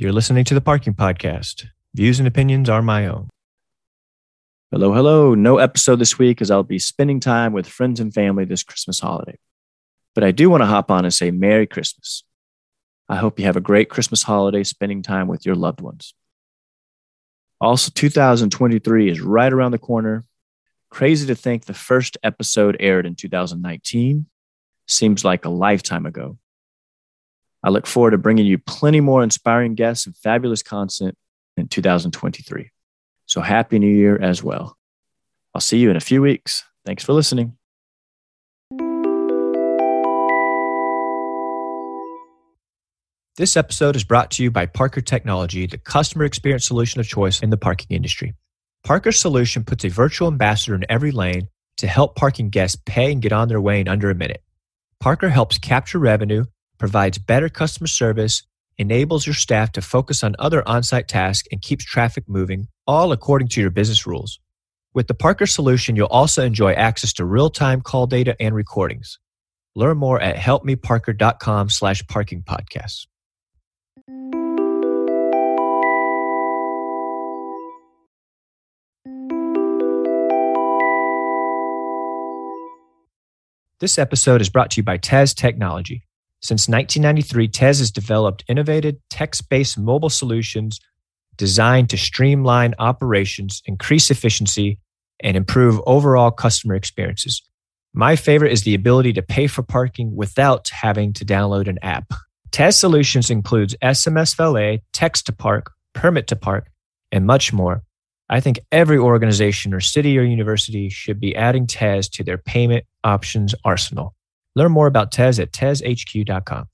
You're listening to the Parking Podcast. Views and opinions are my own. Hello, hello. No episode this week as I'll be spending time with friends and family this Christmas holiday. But I do want to hop on and say Merry Christmas. I hope you have a great Christmas holiday spending time with your loved ones. Also, 2023 is right around the corner. Crazy to think the first episode aired in 2019. Seems like a lifetime ago. I look forward to bringing you plenty more inspiring guests and fabulous content in 2023. So, Happy New Year as well. I'll see you in a few weeks. Thanks for listening. This episode is brought to you by Parker Technology, the customer experience solution of choice in the parking industry. Parker's solution puts a virtual ambassador in every lane to help parking guests pay and get on their way in under a minute. Parker helps capture revenue, provides better customer service, enables your staff to focus on other on site tasks, and keeps traffic moving, all according to your business rules. With the Parker solution, you'll also enjoy access to real time call data and recordings. Learn more at helpmeparker.com slash parking podcasts. This episode is brought to you by Tez Technology. Since 1993, Tez has developed innovative text based mobile solutions designed to streamline operations, increase efficiency, and improve overall customer experiences. My favorite is the ability to pay for parking without having to download an app. Tez solutions includes SMS valet, text to park, permit to park, and much more. I think every organization or city or university should be adding Tez to their payment options arsenal. Learn more about Tez at tezhq.com.